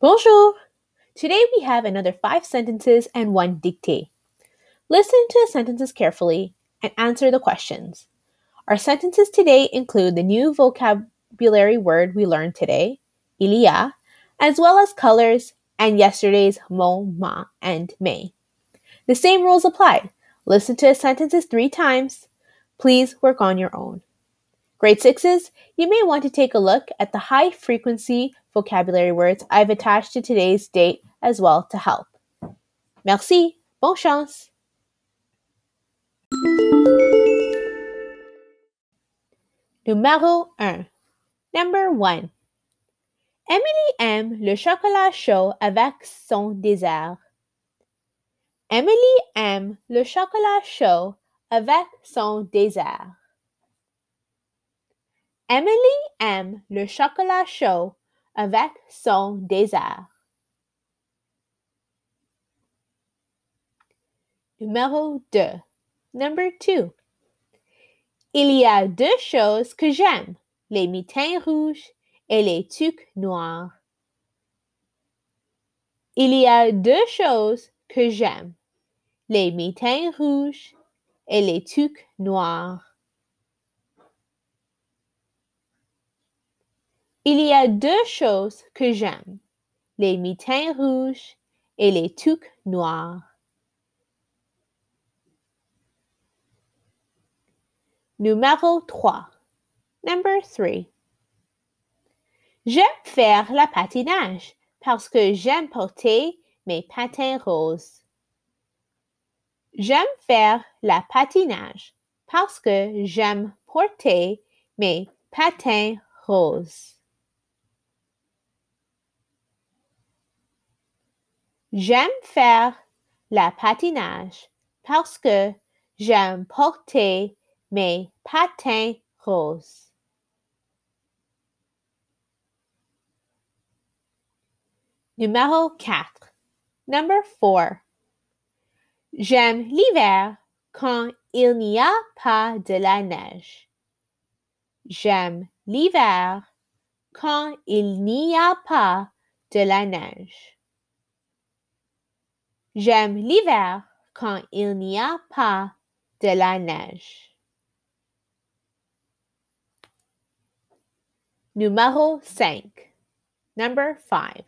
Bonjour! Today we have another five sentences and one dictée. Listen to the sentences carefully and answer the questions. Our sentences today include the new vocabulary word we learned today, ilia, as well as colors and yesterday's mon, ma, and may. The same rules apply. Listen to the sentences three times. Please work on your own. Grade sixes, you may want to take a look at the high frequency vocabulary words I've attached to today's date as well to help. Merci, bonne chance! Numéro 1. Number 1. Emily aime le chocolat chaud avec son dessert. Emily aime le chocolat chaud avec son dessert. Emily aime le chocolat chaud avec son désert. Numéro 2. Number 2. Il y a deux choses que j'aime, les mitaines rouges et les tucs noirs. Il y a deux choses que j'aime, les mitaines rouges et les tucs noirs. Il y a deux choses que j'aime, les mitaines rouges et les tucs noirs. Numéro 3. Number 3. J'aime faire la patinage parce que j'aime porter mes patins roses. J'aime faire la patinage parce que j'aime porter mes patins roses. J'aime faire la patinage parce que j'aime porter mes patins roses. Numéro 4. Number 4. J'aime l'hiver quand il n'y a pas de la neige. J'aime l'hiver quand il n'y a pas de la neige. J'aime l'hiver quand il n'y a pas de la neige. Numéro 5. Number 5.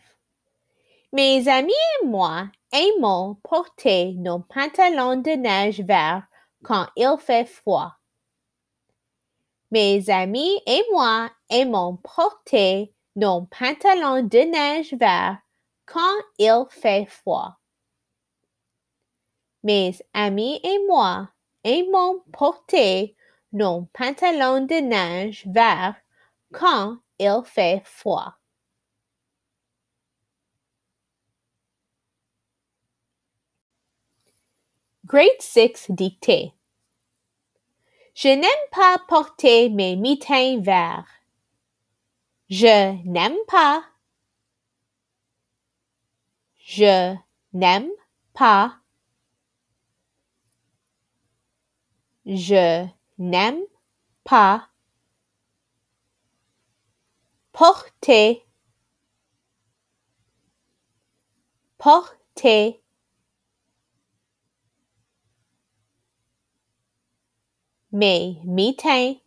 Mes amis et moi aimons porter nos pantalons de neige verts quand il fait froid. Mes amis et moi aimons porter nos pantalons de neige verts quand il fait froid. Mes amis et moi aimons porter nos pantalons de neige verts quand il fait froid. Grade 6 dictée. Je n'aime pas porter mes mitaines verts. Je n'aime pas. Je n'aime pas. Je n'aime pas porter. Porter. Mes mitaines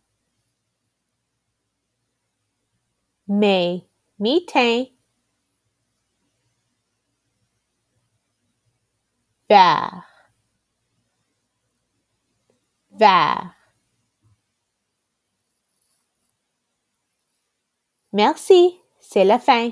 mes mitaines vert Merci, c'est la fin.